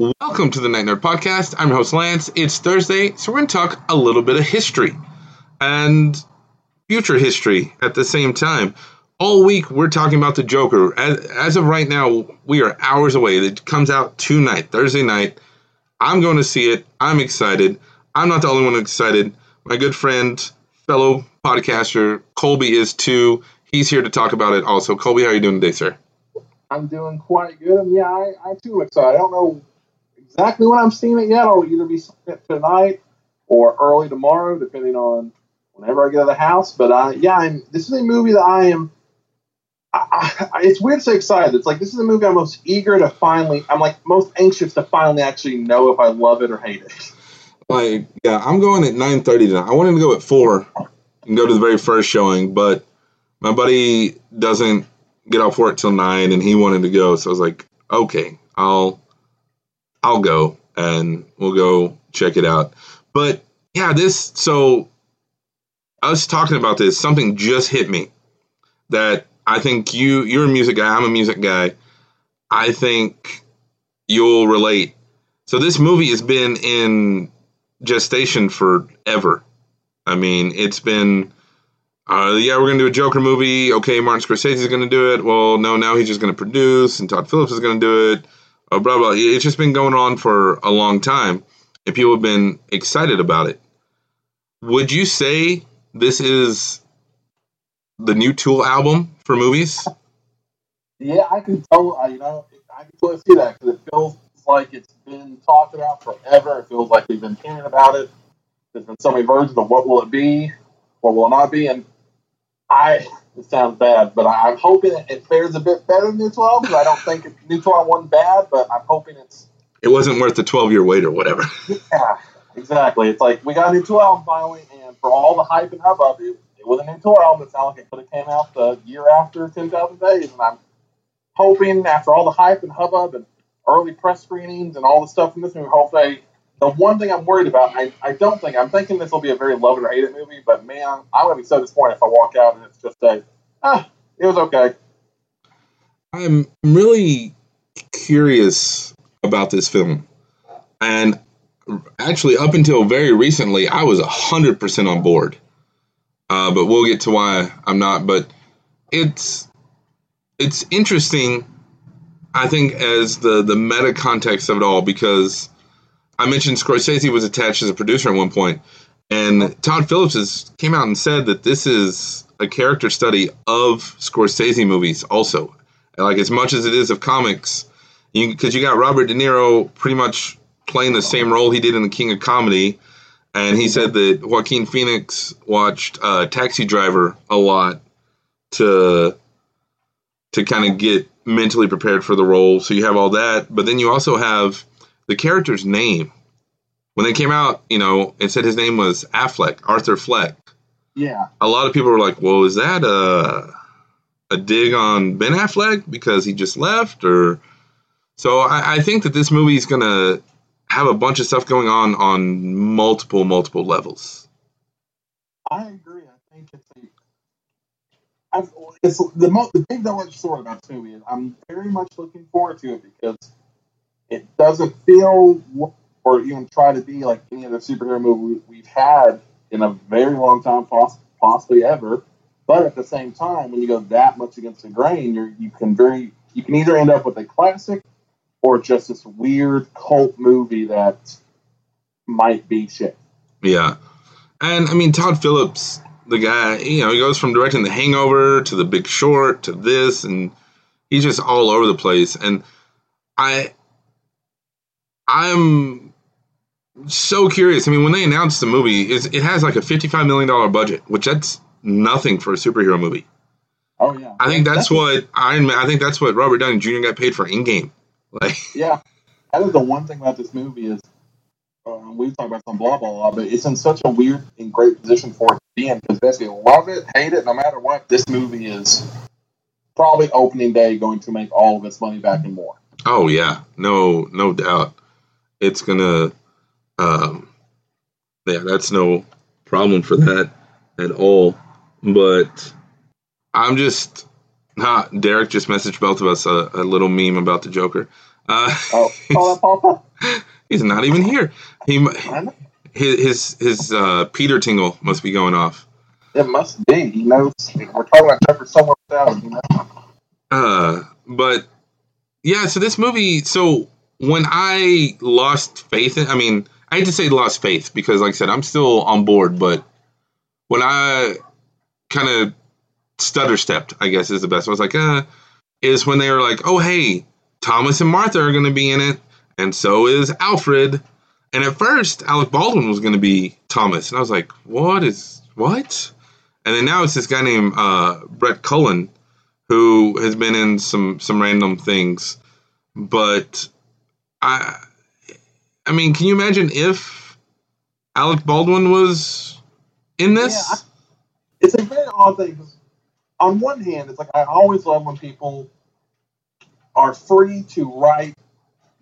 Welcome to the Night Nerd Podcast. I'm your host Lance. It's Thursday, so we're going to talk a little bit of history and future history at the same time. All week we're talking about the Joker. As, as of right now, we are hours away. It comes out tonight, Thursday night. I'm going to see it. I'm excited. I'm not the only one excited. My good friend, fellow podcaster Colby is too. He's here to talk about it also. Colby, how are you doing today, sir? I'm doing quite good. Yeah, I, I too excited. I don't know exactly when I'm seeing it yet. I'll either be seeing it tonight or early tomorrow, depending on whenever I get out of the house. But uh, yeah, I'm, this is a movie that I am. I, I, it's weird to say excited. It's like this is a movie I'm most eager to finally. I'm like most anxious to finally actually know if I love it or hate it. Like, yeah, I'm going at 9:30 tonight. I wanted to go at four and go to the very first showing, but my buddy doesn't get off work till nine, and he wanted to go, so I was like, okay, I'll I'll go and we'll go check it out. But yeah, this so us talking about this, something just hit me that I think you you're a music guy, I'm a music guy. I think you'll relate. So this movie has been in gestation forever. I mean, it's been uh, yeah, we're gonna do a Joker movie. Okay, Martin Scorsese is gonna do it. Well, no, now he's just gonna produce, and Todd Phillips is gonna do it uh, blah blah. It's just been going on for a long time, and people have been excited about it. Would you say this is the new Tool album for movies? Yeah, I can tell. You know, I can totally see that because it feels like it's been talked about forever. It feels like we've been hearing about it. There's been so many versions of what will it be, what will it not be, and I it sounds bad, but I'm hoping it fares a bit better than New Tool because I don't think New Tool wasn't bad, but I'm hoping it's. It wasn't worth the 12 year wait or whatever. yeah, exactly. It's like we got a new Tool finally, and for all the hype and hubbub, it, it was a new Tool. It sounded like it could have came out the year after 10,000 Days, and I'm hoping after all the hype and hubbub and early press screenings and all the stuff in this movie, hopefully the one thing I'm worried about, I, I don't think, I'm thinking this will be a very love it or hate it movie, but man, I'm going to be so disappointed if I walk out and it's just a, ah, it was okay. I'm really curious about this film. And actually, up until very recently, I was 100% on board. Uh, but we'll get to why I'm not. But it's it's interesting, I think, as the, the meta context of it all, because I mentioned Scorsese was attached as a producer at one point, and Todd Phillips has came out and said that this is a character study of Scorsese movies, also. Like as much as it is of comics, because you, you got Robert De Niro pretty much playing the same role he did in The King of Comedy, and he said that Joaquin Phoenix watched uh, Taxi Driver a lot to to kind of get mentally prepared for the role. So you have all that, but then you also have the character's name. When they came out, you know, it said his name was Affleck, Arthur Fleck. Yeah. A lot of people were like, "Well, is that a a dig on Ben Affleck because he just left?" Or so I, I think that this movie is gonna have a bunch of stuff going on on multiple multiple levels. I agree. I think it's a I've, it's the most the big double-edged sword about this movie. I'm very much looking forward to it because it doesn't feel or even try to be like any other superhero movie we've had in a very long time, possibly ever. But at the same time, when you go that much against the grain, you you can very you can either end up with a classic or just this weird cult movie that might be shit. Yeah, and I mean Todd Phillips, the guy, you know, he goes from directing The Hangover to The Big Short to this, and he's just all over the place. And I I'm so curious. I mean, when they announced the movie, it has like a $55 million budget, which that's nothing for a superhero movie. Oh yeah. I think that's, that's what Iron Man. I think that's what Robert Downey Jr. got paid for Endgame. Like yeah, that is the one thing about this movie is um, we talk about some blah blah blah, but it's in such a weird and great position for it to be in because basically love it, hate it, no matter what. This movie is probably opening day going to make all of its money back and more. Oh yeah, no, no doubt. It's gonna, um, yeah, that's no problem for that at all. But I'm just, nah, Derek just messaged both of us a, a little meme about the Joker. Uh, Oh, Paula, Paula. he's not even here. He, mu- I know. his, his, his uh, Peter tingle must be going off. It must be. He knows. We're talking about Joker somewhere else, you know. Uh, but yeah, so this movie, so when I lost faith in, I mean, I hate to say lost faith because, like I said, I'm still on board, but when I kind of stutter stepped, I guess is the best. I was like, uh, is when they were like, oh, hey, Thomas and Martha are going to be in it, and so is Alfred. And at first, Alec Baldwin was going to be Thomas, and I was like, what is, what? And then now it's this guy named uh, Brett Cullen who has been in some some random things, but I I mean, can you imagine if Alec Baldwin was in this? Yeah, It's a very odd thing because, on one hand, it's like I always love when people are free to write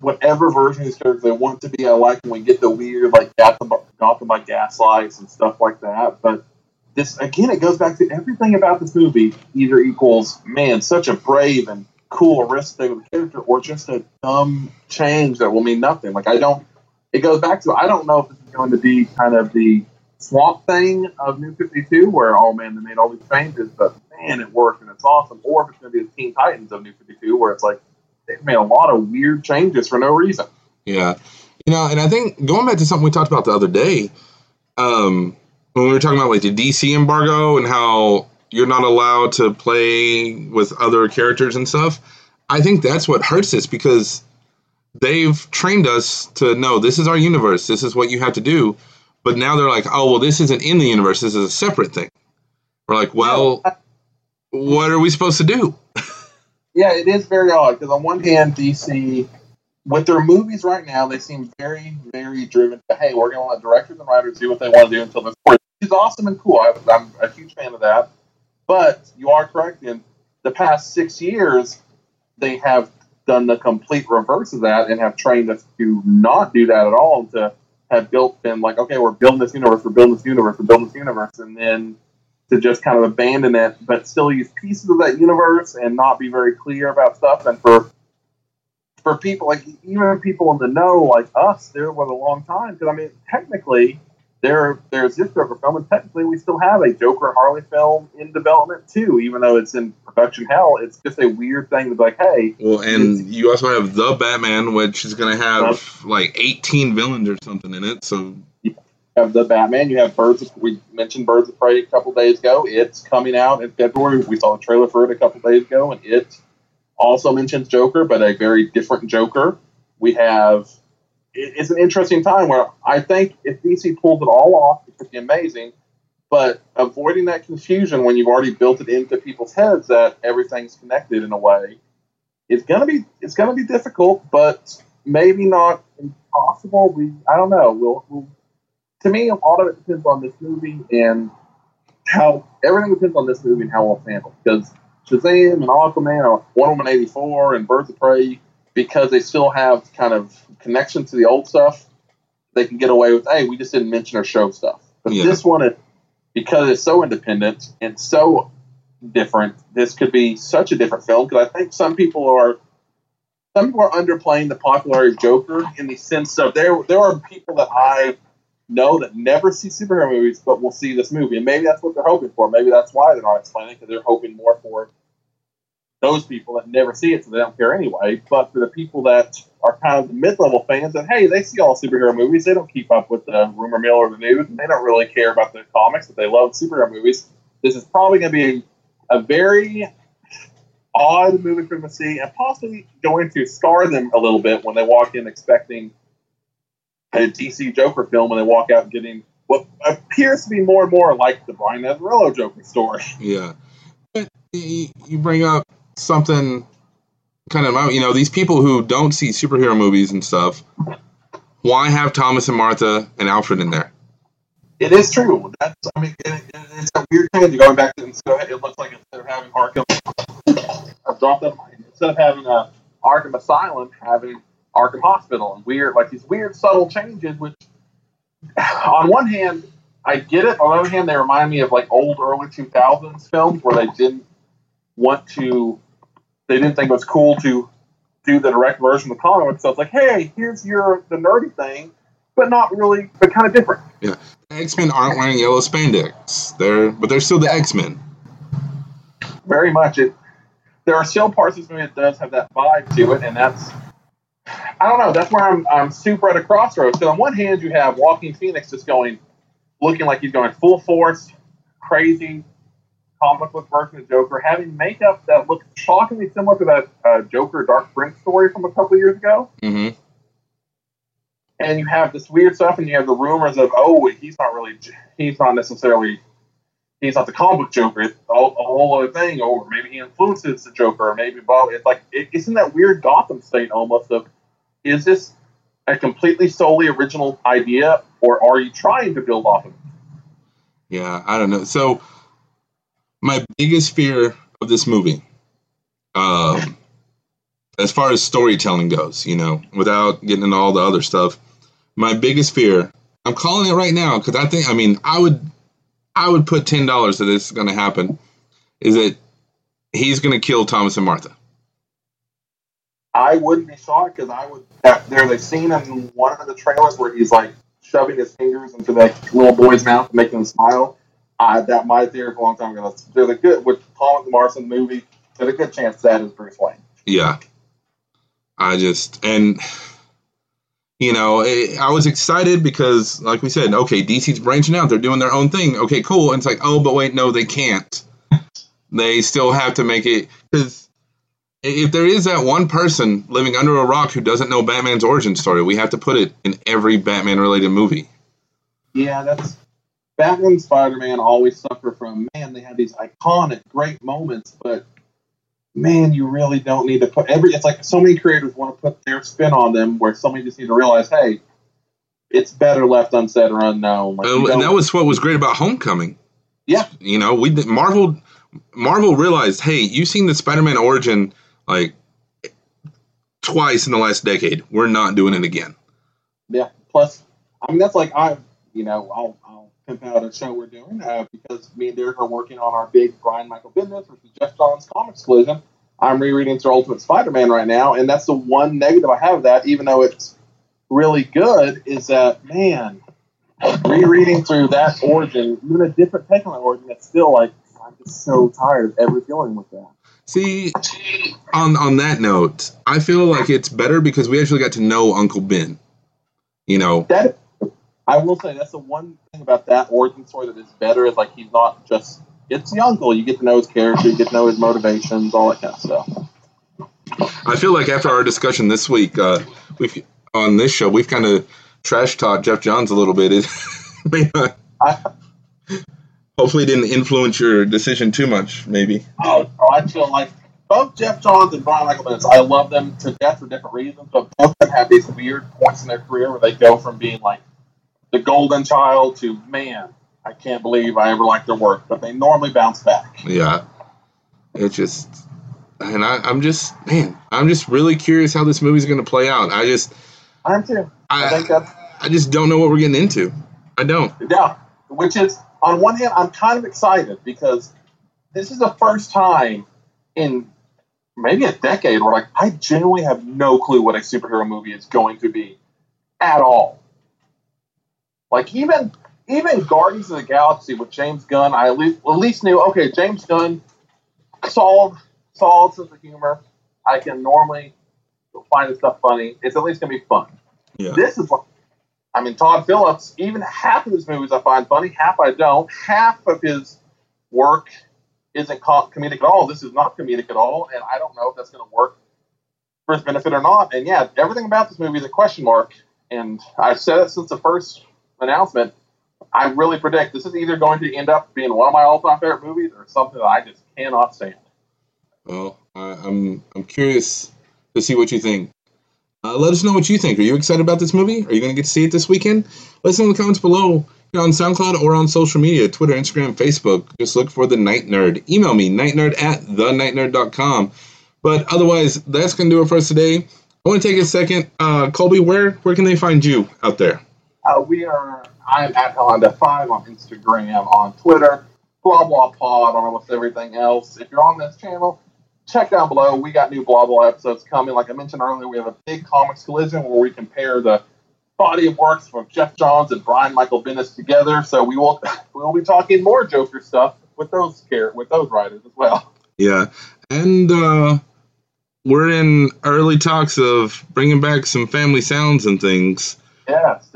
whatever version of these characters they want to be. I like when we get the weird, like Gotham, Gotham by Gaslights and stuff like that. But this again, it goes back to everything about this movie either equals man, such a brave and cool risk thing with the character, or just a dumb change that will mean nothing. Like I don't. It goes back to I don't know if this is going to be kind of the swamp thing of New Fifty Two, where oh man, they made all these changes, but man, it worked and it's awesome. Or if it's going to be the Teen Titans of New Fifty Two, where it's like they've made a lot of weird changes for no reason. Yeah. You know, and I think going back to something we talked about the other day, um, when we were talking about like the DC embargo and how you're not allowed to play with other characters and stuff, I think that's what hurts us because they've trained us to know this is our universe, this is what you have to do. But now they're like, oh, well, this isn't in the universe, this is a separate thing. We're like, well, uh, what are we supposed to do? Yeah, it is very odd because on one hand, DC, with their movies right now, they seem very, very driven to hey, we're going to let directors and writers do what they want to do until this point. Is awesome and cool. I, I'm a huge fan of that. But you are correct. In the past six years, they have done the complete reverse of that and have trained us to not do that at all. To have built been like, okay, we're building this universe, we're building this universe, we're building this universe, and then to just kind of abandon it, but still use pieces of that universe and not be very clear about stuff. And for for people like even people in the know like us, there was a long time because I mean, technically, there there's this Joker film, and technically we still have a Joker and Harley film in development too, even though it's in production hell. It's just a weird thing to be like, hey, Well, and you also have the Batman, which is going to have like 18 villains or something in it. So you have the Batman, you have Birds. Of, we mentioned Birds of Prey a couple days ago. It's coming out in February. We saw a trailer for it a couple days ago, and it also mentions Joker, but a very different Joker. We have. It- It's an interesting time where I think if DC pulls it all off, it could be amazing. But avoiding that confusion when you've already built it into people's heads that everything's connected in a way, it's gonna be it's gonna be difficult, but maybe not impossible. We I don't know. We'll, we'll to me, a lot of it depends on this movie and how everything depends on this movie and how well it's handled. Because Shazam and Aquaman, or Wonder Woman eighty four, and Birds of Prey, because they still have kind of connection to the old stuff, they can get away with, hey, we just didn't mention or show stuff. But Yeah. this one, it, because it's so independent and so different, this could be such a different film. Because I think some people are some people are underplaying the popularity of Joker in the sense of there there are people that I know that never see superhero movies but will see this movie, and maybe that's what they're hoping for. Maybe that's why they're not explaining because they're hoping more for those people that never see it, so they don't care anyway. But for the people that are kind of the mid-level fans, that hey, they see all superhero movies, they don't keep up with the rumor mill or the news, and they don't really care about the comics, but they love superhero movies. This is probably going to be a very odd movie for them to see, and possibly going to scar them a little bit when they walk in expecting a DC Joker film, and they walk out getting what appears to be more and more like the Brian Azzarello Joker story. yeah, you bring up something kind of you know these people who don't see superhero movies and stuff. Why have Thomas and Martha and Alfred in there? It is true. That's I mean, it, it, it's a weird thing going back to instead of, it looks like instead of having Arkham, I've dropped them instead of having a Arkham Asylum, having Arkham Hospital, and weird like these weird subtle changes. Which, on one hand, I get it. On the other hand, they remind me of like old early two thousands films where they didn't want to, they didn't think it was cool to do the direct version of the comic. So it's like, hey, here's your the nerdy thing, but not really, but kind of different. Yeah, X Men aren't wearing yellow spandex. They're but they're still the X Men. Very much. It. There are still parts of this movie that does have that vibe to it, and that's. I don't know. That's where I'm. I'm super at a crossroads. So on one hand, you have Joaquin Phoenix just going, looking like he's going full force, crazy, comic book version of Joker, having makeup that looks shockingly similar to that uh, Joker Dark Prince story from a couple years ago. Mm-hmm. And you have this weird stuff, and you have the rumors of, oh, he's not really, he's not necessarily, he's not the comic book Joker. It's a, a whole other thing, or maybe he influences the Joker, or maybe Bob. It's like it, it's in that weird Gotham state almost of, is this a completely solely original idea, or are you trying to build off of it? Yeah, I don't know. So my biggest fear of this movie, um, as far as storytelling goes, you know, without getting into all the other stuff, my biggest fear, I'm calling it right now because I think, I mean, I would, I would put ten dollars that this is going to happen, is that he's going to kill Thomas and Martha. I wouldn't be shocked because I would. There's a scene in one of the trailers where he's like shoving his fingers into that little boy's mouth, making him smile. I, that my theory a long time ago. There's a good with Thomas Marson movie. There's a good chance that is Bruce Wayne. Yeah, I just and you know it, I was excited because, like we said, okay, DC's branching out. They're doing their own thing. Okay, cool. And it's like, oh, but wait, no, they can't. they still have to make it because if there is that one person living under a rock who doesn't know Batman's origin story, we have to put it in every Batman related movie. Yeah, that's Batman and Spider Man always suffer from man, they have these iconic, great moments, but man, you really don't need to put every it's like so many creators want to put their spin on them where somebody just need to realize, hey, it's better left unsaid or unknown. Like, uh, and that was what was great about Homecoming. Yeah. You know, we Marvel Marvel realized, hey, you've seen the Spider Man origin like twice in the last decade. We're not doing it again. Yeah. Plus, I mean, that's like I, you know, I'll, I'll pimp out a show we're doing uh, because me and Derek are working on our big Brian Michael Bendis versus Geoff Johns comics collision. I'm rereading through Ultimate Spider-Man right now, and that's the one negative I have of that, even though it's really good, is that man, rereading through that origin, even a different take on that origin, it's still like I'm just so tired of ever dealing with that. See, on on that note, I feel like it's better because we actually got to know Uncle Ben. You know, that I will say that's the one thing about that origin story that is better is like he's not just it's the uncle. You get to know his character, you get to know his motivations, all that kind of stuff. I feel like after our discussion this week, uh, we've on this show we've kind of trash talked Geoff Johns a little bit. It may not. I, hopefully didn't influence your decision too much, maybe. Oh, I feel like both Geoff Johns and Brian Michael Bendis, I love them to death for different reasons, but both of them have these weird points in their career where they go from being like the golden child to man, I can't believe I ever liked their work, but they normally bounce back. Yeah. It just and I, am just man, I'm just really curious how this movie's gonna play out. I just I'm too. I, I think that's I just don't know what we're getting into. I don't. Yeah. Which is on one hand, I'm kind of excited because this is the first time in maybe a decade where like I genuinely have no clue what a superhero movie is going to be at all. Like even even Guardians of the Galaxy with James Gunn, I at least, at least knew okay, James Gunn solid solid sense of humor. I can normally find this stuff funny. It's at least gonna be fun. Yeah. This is I mean, Todd Phillips, even half of his movies I find funny, half I don't. Half of his work isn't comedic at all. This is not comedic at all, and I don't know if that's going to work for his benefit or not. And yeah, everything about this movie is a question mark. And I've said it since the first announcement. I really predict this is either going to end up being one of my all-time favorite movies or something that I just cannot stand. Well, I, I'm I'm curious to see what you think. Uh, let us know what you think. Are you excited about this movie? Are you going to get to see it this weekend? Let us know in the comments below you on SoundCloud or on social media Twitter, Instagram, Facebook. Just look for The Night Nerd. Email me, nightnerd at thenightnerd.com. But otherwise, that's going to do it for us today. I want to take a second. Uh, Colby, where, where can they find you out there? Uh, we are, I'm at Honda5 on Instagram, on Twitter, blah blah pod on almost everything else. If you're on this channel, check down below. We got new blah blah episodes coming. Like I mentioned earlier, we have a big comics collision where we compare the body of works from Geoff Johns and Brian Michael Bendis together. So we will we will be talking more Joker stuff with those with those writers as well. Yeah, and uh, we're in early talks of bringing back some family sounds and things. Yes,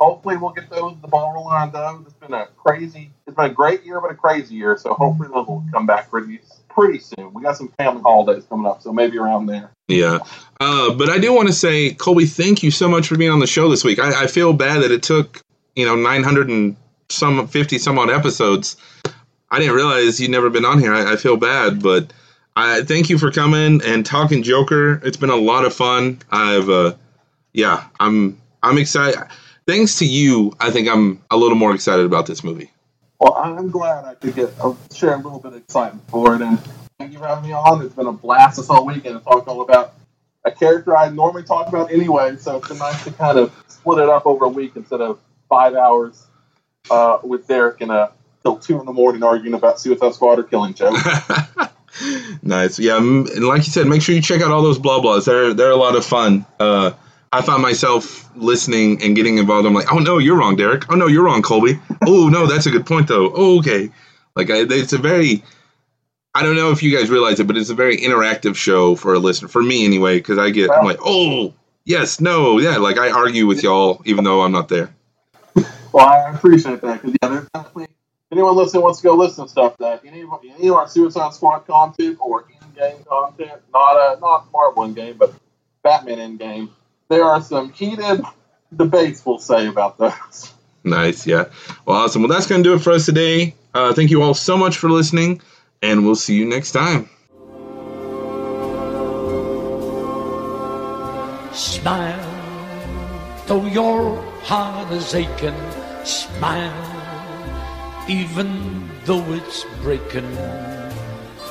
hopefully we'll get those the ball rolling on those. It's been a crazy, it's been a great year, but a crazy year. So hopefully those will come back pretty pretty soon. We got some family holidays coming up, so maybe around there. Yeah. Uh, but I do want to say, Colby, thank you so much for being on the show this week. I, I feel bad that it took, you know, 900 and some 50 some odd episodes. I didn't realize you'd never been on here. I, I feel bad, but I thank you for coming and talking Joker. It's been a lot of fun. I've, uh, yeah, I'm, I'm excited. Thanks to you, I think I'm a little more excited about this movie. Well, I'm glad I could get uh, share a little bit of excitement for it, and thank you for having me on. It's been a blast this whole weekend to talk all about a character I normally talk about anyway. So it's been nice to kind of split it up over a week instead of five hours uh, with Derek and uh, till two in the morning arguing about Suicide Squad or Killing Joke. nice, yeah, and like you said, make sure you check out all those blah blahs. They're they're a lot of fun. Uh, I found myself listening and getting involved. I'm like, oh no, you're wrong, Derek. Oh no, you're wrong, Colby. oh no, that's a good point though. Oh, okay. Like I, it's a very, I don't know if you guys realize it, but it's a very interactive show for a listener, for me anyway, because I get, I'm like, oh yes, no, yeah. Like I argue with y'all even though I'm not there. Well, I appreciate that because yeah, there's definitely anyone listening wants to go listen to stuff that any of, any of our Suicide Squad content or Endgame content, not a not Marvel Endgame, but Batman Endgame there are some heated debates, we'll say, about those. Nice, yeah. Well, awesome. Well, that's going to do it for us today. Uh, thank you all so much for listening, and we'll see you next time. Smile, though your heart is aching. Smile, even though it's breaking